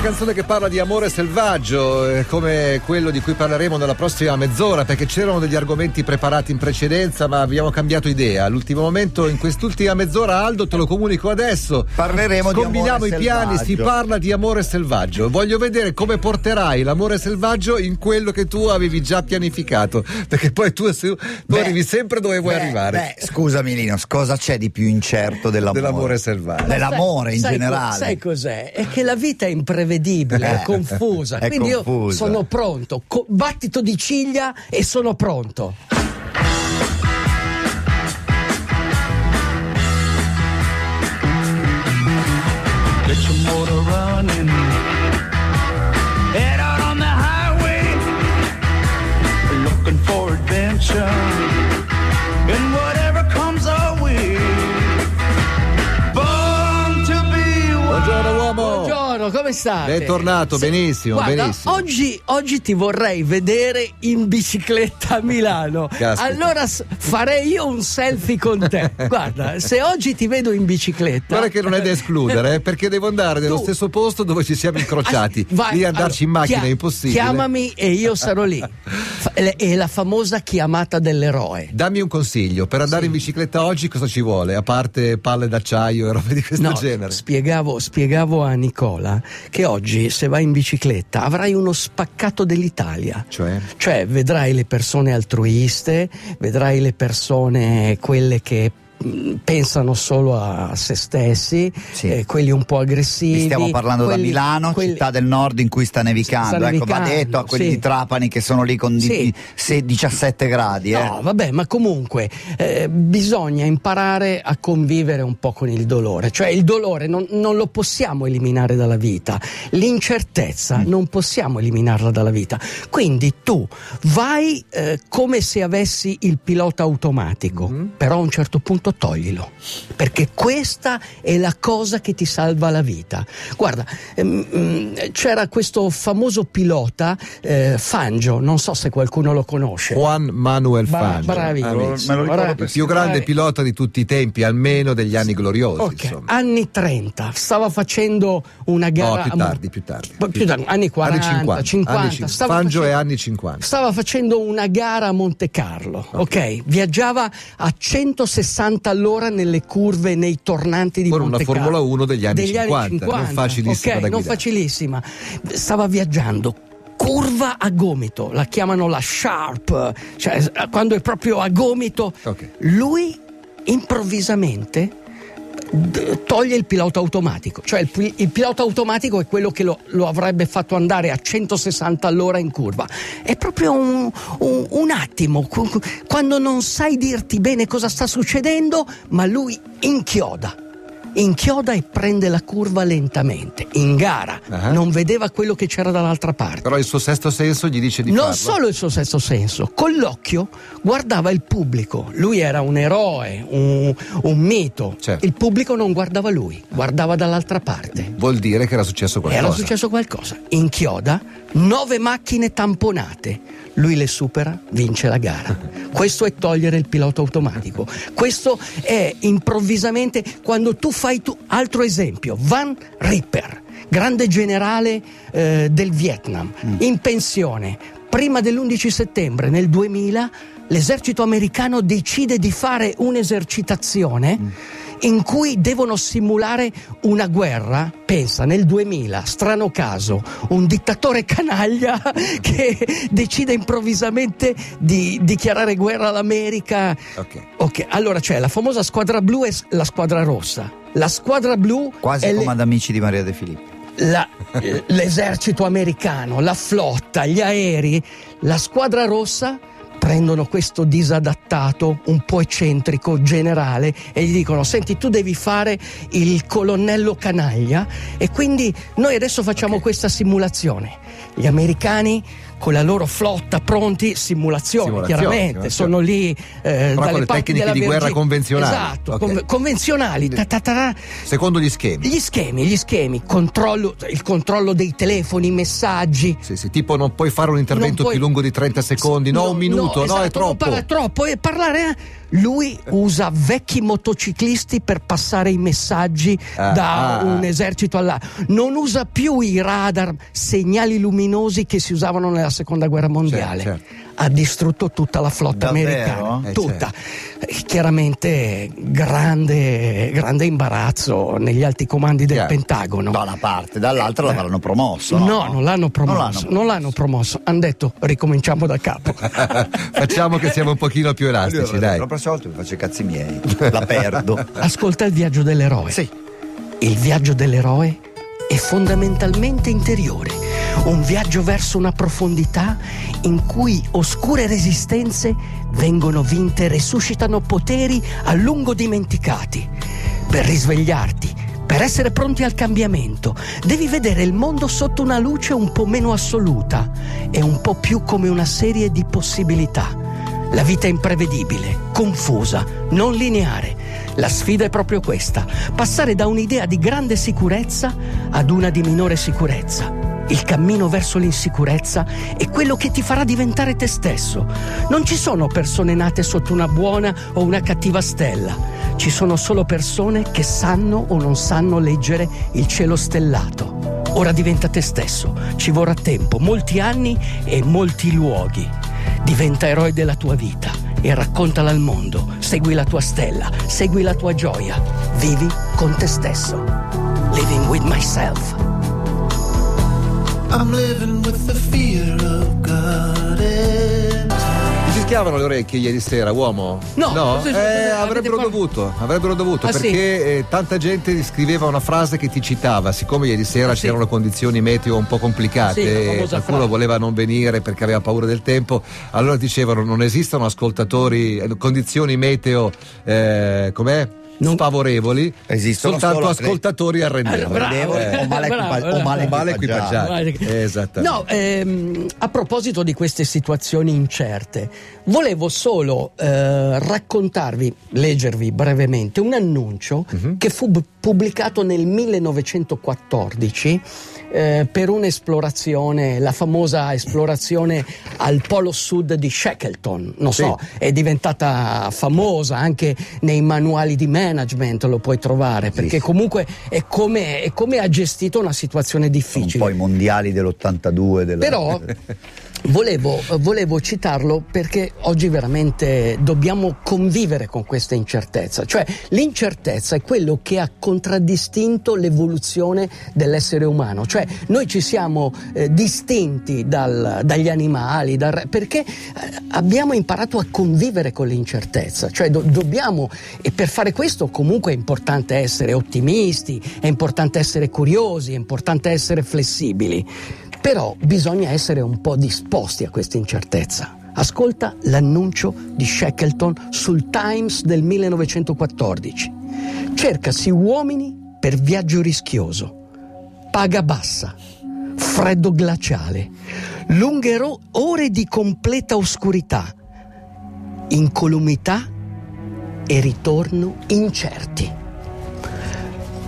una canzone che parla di amore selvaggio, eh, come quello di cui parleremo nella prossima mezz'ora, perché c'erano degli argomenti preparati in precedenza, ma abbiamo cambiato idea. All'ultimo momento, in quest'ultima mezz'ora, Aldo, te lo comunico adesso. Parleremo di Combiniamo i piani, si parla di amore selvaggio. Voglio vedere come porterai l'amore selvaggio in quello che tu avevi già pianificato, perché poi tu, tu beh, arrivi sempre dove vuoi beh, arrivare. Beh, scusami, Linus, cosa c'è di più incerto dell'amore? Dell'amore selvaggio. Dell'amore in sai generale. Sai cos'è? È che la vita è imprevedibile, è confusa. È Quindi confusa. io sono pronto, co- battito di ciglia e sono pronto. Get your motor running. Head out on the highway. Looking for adventure. Come state? Bentornato, benissimo, guarda, benissimo. Oggi, oggi ti vorrei vedere in bicicletta a Milano. Caspita. Allora farei io un selfie con te. Guarda, se oggi ti vedo in bicicletta. Guarda che non è da escludere, eh, perché devo andare nello Tu- stesso posto dove ci siamo incrociati. Ah, vai, Lì andarci allora, in macchina è impossibile. Chiamami e io sarò lì. È la famosa chiamata dell'eroe. Dammi un consiglio, per andare in bicicletta oggi cosa ci vuole? A parte palle d'acciaio e robe di questo No, genere. Spiegavo, spiegavo a Nicola che oggi se vai in bicicletta avrai uno spaccato dell'Italia. Cioè? Cioè vedrai le persone altruiste, vedrai le persone quelle che pensano solo a se stessi, Sì. eh, quelli un po' aggressivi. Stiamo parlando quelli- da Milano, quelli- città del nord in cui sta nevicando. Sta ecco, va nevicando, detto a quelli sì. di Trapani che sono lì con Sì. se- 17 gradi. Eh. No, vabbè, ma comunque eh, bisogna imparare a convivere un po' con il dolore. Cioè il dolore non, non lo possiamo eliminare dalla vita, l'incertezza Mm. non possiamo eliminarla dalla vita. Quindi tu vai eh, come se avessi il pilota automatico, Mm-hmm. però a un certo punto toglilo, perché questa è la cosa che ti salva la vita. Guarda, ehm, mm, c'era questo famoso pilota eh, Fangio, non so se qualcuno lo conosce. Juan Manuel Bra- Fangio. bravi. Me lo ricordo Bravi. Il più grande Bravi. pilota di tutti i tempi, almeno degli anni gloriosi. Ok, insomma. anni 30, stava facendo una No, gara. più a mo- tardi, più tardi. Più, più tardi, anni 40, Anni 50. 50. anni cin- stava Fangio facendo- è anni 50. Stava facendo una gara a Monte Carlo, ok? Viaggiava a 160 all'ora nelle curve, nei tornanti di Ora una Monte Carlo. Formula 1 degli anni Degli 50, non facilissima ok, da non facilissima. Stava viaggiando. Curva a gomito, la chiamano la sharp, cioè quando è proprio a gomito. Ok. Lui improvvisamente toglie il pilota automatico, cioè il, il pilota automatico è quello che lo, lo avrebbe fatto andare a 160 all'ora in curva. È proprio un, un- un attimo, quando non sai dirti bene cosa sta succedendo, ma lui inchioda. Inchioda e prende la curva lentamente, in gara, Ah. non vedeva quello che c'era dall'altra parte. Però il suo sesto senso gli dice di Non farlo. solo il suo sesto senso, con l'occhio guardava il pubblico. Lui era un eroe, un, un mito. Certo. Il pubblico non guardava lui, guardava dall'altra parte. Vuol dire che era successo qualcosa. Era successo qualcosa. Inchioda, nove macchine tamponate. Lui le supera, vince la gara. Questo è togliere il pilota automatico. Questo è improvvisamente quando tu fai tu. Altro esempio, Van Ripper, grande generale eh, del Vietnam, in pensione. Prima dell'11 settembre nel 2000 l'esercito americano decide di fare un'esercitazione in cui devono simulare una guerra. Pensa, nel 2000, strano caso, un dittatore canaglia che decide improvvisamente di dichiarare guerra all'America. Ok. Ok, allora c'è la famosa squadra blu e la squadra rossa. La squadra blu Quasi è le- come ad amici di Maria De Filippi. la- l'esercito americano, la flotta, gli aerei, la squadra rossa prendono questo disadattato, un po' eccentrico, generale e gli dicono senti tu devi fare il colonnello canaglia e quindi noi adesso facciamo questa simulazione. Gli americani con la loro flotta pronti, simulazione, Simulazione, chiaramente, simulazione. sono lì eh, Però con dalle le parti tecniche di guerra convenzionali. Esatto, Ok. con- convenzionali. ta ta ta. Secondo gli schemi. Gli schemi, gli schemi, controllo, il controllo dei telefoni, i messaggi. Sì, sì, tipo non puoi fare un intervento puoi- più lungo di 30 secondi, no, un minuto no, esatto, è non troppo. parla- troppo e parlare. eh. Lui usa vecchi motociclisti per passare i messaggi Ah, da ah, un ah. esercito all'altro. Non usa più i radar, segnali luminosi che si usavano nella seconda guerra mondiale. certo. Ha distrutto tutta la flotta Davvero? americana. Eh, tutta. Eh, Chiaramente grande, grande imbarazzo negli alti comandi del. Pentagono. Da una parte, dall'altra l'avranno promosso. No, No, non l'hanno promosso. Non l'hanno promosso. Hanno detto ricominciamo da capo. Facciamo che siamo un pochino più elastici, dai. La prossima volta mi faccio i cazzi miei. La perdo. Ascolta il viaggio dell'eroe. Sì. Il viaggio dell'eroe è fondamentalmente interiore, un viaggio verso una profondità in cui oscure resistenze vengono vinte e resuscitano poteri a lungo dimenticati. Per risvegliarti, per essere pronti al cambiamento, devi vedere il mondo sotto una luce un po' meno assoluta e un po' più come una serie di possibilità. La vita è imprevedibile, confusa, non lineare. La sfida è proprio questa, passare da un'idea di grande sicurezza ad una di minore sicurezza. Il cammino verso l'insicurezza è quello che ti farà diventare te stesso. Non ci sono persone nate sotto una buona o una cattiva stella. Ci sono solo persone che sanno o non sanno leggere il cielo stellato. Ora diventa te stesso, ci vorrà tempo, molti anni e molti luoghi. Diventa eroe della tua vita e raccontala al mondo. Segui la tua stella, segui la tua gioia. Vivi con te stesso. Living with myself. I'm living with the fear of God. and Ti fischiavano le orecchie ieri sera, uomo? No, no? Eh, avrebbero dovuto, avrebbero dovuto, Ah, sì? perché eh, tanta gente scriveva una frase che ti citava, siccome ieri sera Sì. c'erano condizioni meteo un po' complicate, Sì, e famosa qualcuno frase. voleva non venire perché aveva paura del tempo, allora dicevano non esistono ascoltatori, eh, condizioni meteo, eh, com'è? Non- Sfavorevoli, Esistono soltanto solo- ascoltatori arrendevoli. Arrendevoli eh, o male bravo, equipa- o bravo. male Male equipaggiati. Esattamente. No, ehm, a proposito di queste situazioni incerte, volevo solo eh, raccontarvi, leggervi brevemente un annuncio Mhm. che fu pubblicato nel 1914 eh, per un'esplorazione, la famosa esplorazione al polo sud di Shackleton. Non so, è diventata famosa anche nei manuali di management, lo puoi trovare, perché comunque è come, è come ha gestito una situazione Sono un difficile. po' i mondiali dell'82. Della... Però volevo, volevo citarlo perché oggi veramente dobbiamo convivere con questa incertezza. Cioè l'incertezza è quello che ha contraddistinto l'evoluzione dell'essere umano. Cioè noi ci siamo eh, distinti dal- dagli animali dal- perché eh, abbiamo imparato a convivere con l'incertezza. Cioè do- dobbiamo, e per fare questo comunque è importante essere ottimisti, è importante essere curiosi, è importante essere flessibili. Però bisogna essere un po' disposti a questa incertezza. Ascolta l'annuncio di Shackleton sul Times del 1914. Cercasi uomini per viaggio rischioso. Paga bassa. Freddo glaciale. Lunghe ore di completa oscurità. Incolumità e ritorno incerti.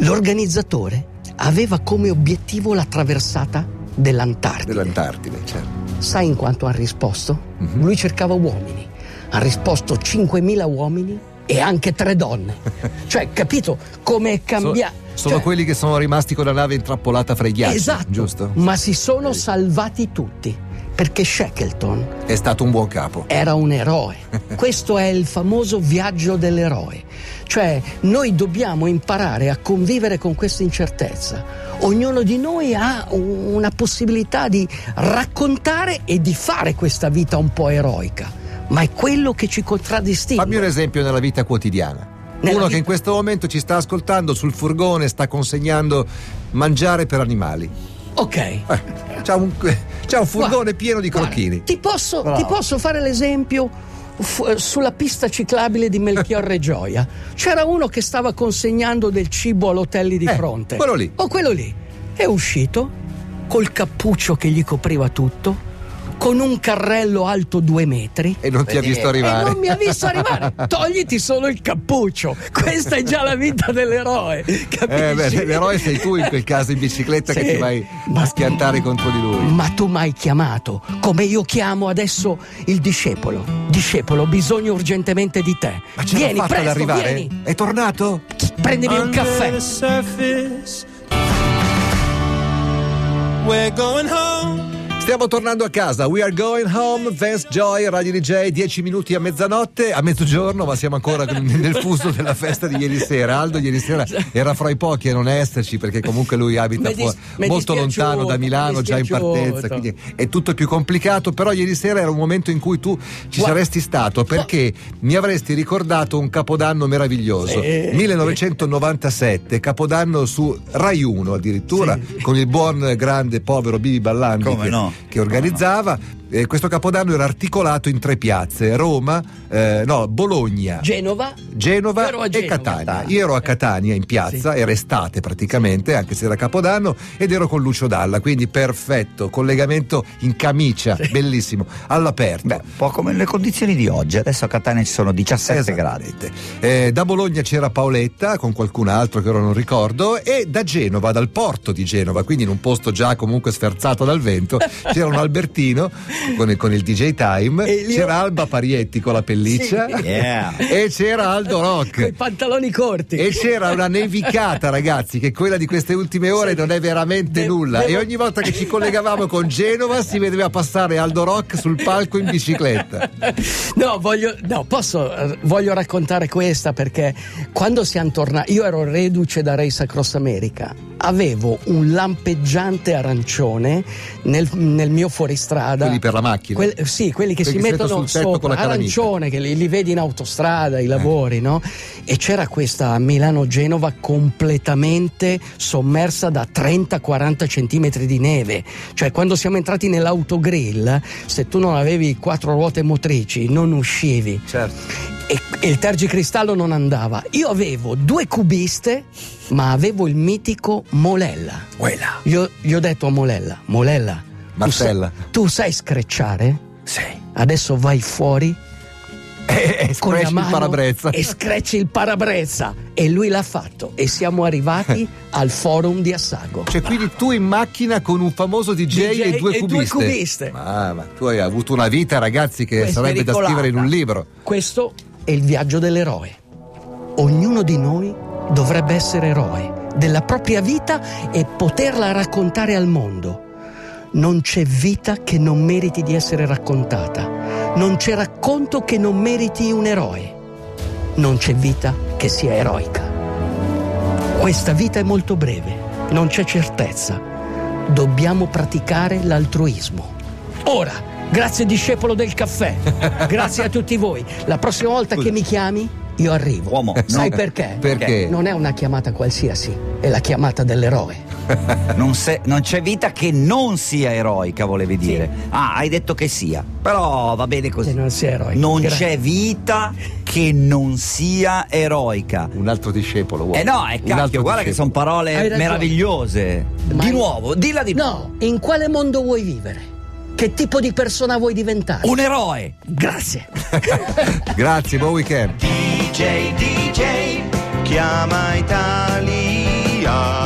L'organizzatore aveva come obiettivo la traversata dell'Antartide. Dell'Antartide, certo. Sai in quanto ha risposto? Mhm. Lui cercava uomini. Ha risposto 5.000 uomini e anche tre donne. cioè, capito come è cambiato? sono Cioè, quelli che sono rimasti con la nave intrappolata fra i ghiacci, Esatto, giusto? ma si sono salvati tutti perché Shackleton È stato un buon capo. era un eroe. Questo è il famoso viaggio dell'eroe. Cioè, noi dobbiamo imparare a convivere con questa incertezza. Ognuno di noi ha un- una possibilità di raccontare e di fare questa vita un po' eroica, ma è quello che ci contraddistingue. Fammi un esempio nella vita quotidiana. Nella Uno vita- che in questo momento ci sta ascoltando sul furgone sta consegnando mangiare per animali. Ok. Eh, c'ha, un, c'ha un furgone pieno di crocchini. Ti posso, ti posso fare l'esempio eh, sulla pista ciclabile di Melchiorre Gioia. C'era uno che stava consegnando del cibo all'hotel di Eh, fronte. quello lì. O quello lì. È uscito col cappuccio che gli copriva tutto, con un carrello alto due metri. E non ti ha visto E arrivare. non mi ha visto arrivare. Togliti solo il cappuccio. Questa è già la vita dell'eroe. Capisci? Eh, beh, l'eroe sei tu in quel caso in bicicletta Sì. che ti vai Ma- a schiantare contro di lui. Ma tu mi hai chiamato, come io chiamo adesso il discepolo. Discepolo, ho bisogno urgentemente di te. Ma ce vieni, fatta ad presto, arrivare? vieni. È tornato? Prendimi un caffè. We're going home. Stiamo tornando a casa. We are going home. Vance Joy, Radio DJ, 10 minuti a mezzanotte, a mezzogiorno, ma siamo ancora nel fuso della festa di ieri sera. Aldo ieri sera era fra i pochi a non esserci perché comunque lui abita dis- molto lontano da Milano, mi già in partenza, quindi è tutto più complicato. Però ieri sera era un momento in cui tu ci saresti stato perché mi avresti ricordato un capodanno meraviglioso. Sì. 1997, capodanno su Rai 1 addirittura, con il buon grande povero Bibi Ballandi Come no? Che organizzava. Eh, questo capodanno era articolato in tre piazze: Roma, eh, no, Bologna, Genova. Genova e Genova. Catania. Io ero a Catania in piazza, era estate praticamente, anche se era Capodanno, ed ero con Lucio Dalla, quindi perfetto, collegamento in camicia, bellissimo, all'aperto. Beh, un po' come le condizioni di oggi. Adesso a Catania ci sono 17 gradi. Eh, da Bologna c'era Paoletta con qualcun altro che ora non ricordo e da Genova, dal porto di Genova, quindi in un posto già comunque sferzato dal vento, c'era un Albertino con il, con il DJ Time, io- c'era Alba Parietti con la pelliccia Sì. Yeah. e c'era Aldo Con i Rock. pantaloni corti. E c'era una nevicata, ragazzi, che quella di queste ultime ore non è veramente De- nulla. devo- E ogni volta che ci collegavamo con Genova si vedeva passare Aldo Rock sul palco in bicicletta. No, voglio, no, posso, eh, voglio raccontare questa perché quando siamo tornati, io ero reduce da Race Across America, avevo un lampeggiante arancione nel, nel mio fuoristrada. Quelli per la macchina. Quel- sì, quelli che Quelli si si mettono sopra, arancione, che li, li vedi in autostrada, i Eh. lavori, no? E c'era questa Milano-Genova completamente sommersa da 30-40 centimetri di neve. Cioè, quando siamo entrati nell'autogrill, se tu non avevi quattro ruote motrici, non uscivi Certo. E, e il tergicristallo non andava. Io avevo due cubiste, ma avevo il mitico Molella. Quella. Io gli ho detto a Molella, Molella, tu Marcella. sai, tu sai screcciare? Sì. Adesso vai fuori E, e mano il parabrezza. e screcci il parabrezza. E lui l'ha fatto. E siamo arrivati al forum di Assago. Cioè, quindi tu in macchina con un famoso DJ, DJ e due e due cubiste. cubiste. Ma, ma tu hai avuto una vita, ragazzi, che Questa sarebbe da scrivere in un libro. Questo è il viaggio dell'eroe. Ognuno di noi dovrebbe essere eroe della propria vita e poterla raccontare al mondo. Non c'è vita che non meriti di essere raccontata. Non c'è racconto che non meriti un eroe. Non c'è vita che sia eroica. Questa vita è molto breve, non c'è certezza. Dobbiamo praticare l'altruismo. Ora, grazie discepolo del caffè, grazie a tutti voi. La prossima volta che mi chiami, io arrivo. Uomo, Sai no. perché? Perché? Non è una chiamata qualsiasi, è la chiamata dell'eroe. Non, se- non c'è vita che non sia eroica, volevi dire. Ah, hai detto che sia. Però va bene così. Che non sia eroica. Non Gra- c'è vita che non sia eroica. Un altro discepolo. uomo. Eh no, è cacchio, guarda che sono discepolo. Parole meravigliose. Ma- Di nuovo, dilla di nuovo. No, in quale mondo vuoi vivere? Che tipo di persona vuoi diventare? Un eroe. Grazie. Grazie, buon weekend. DJ, DJ, chiama Italia.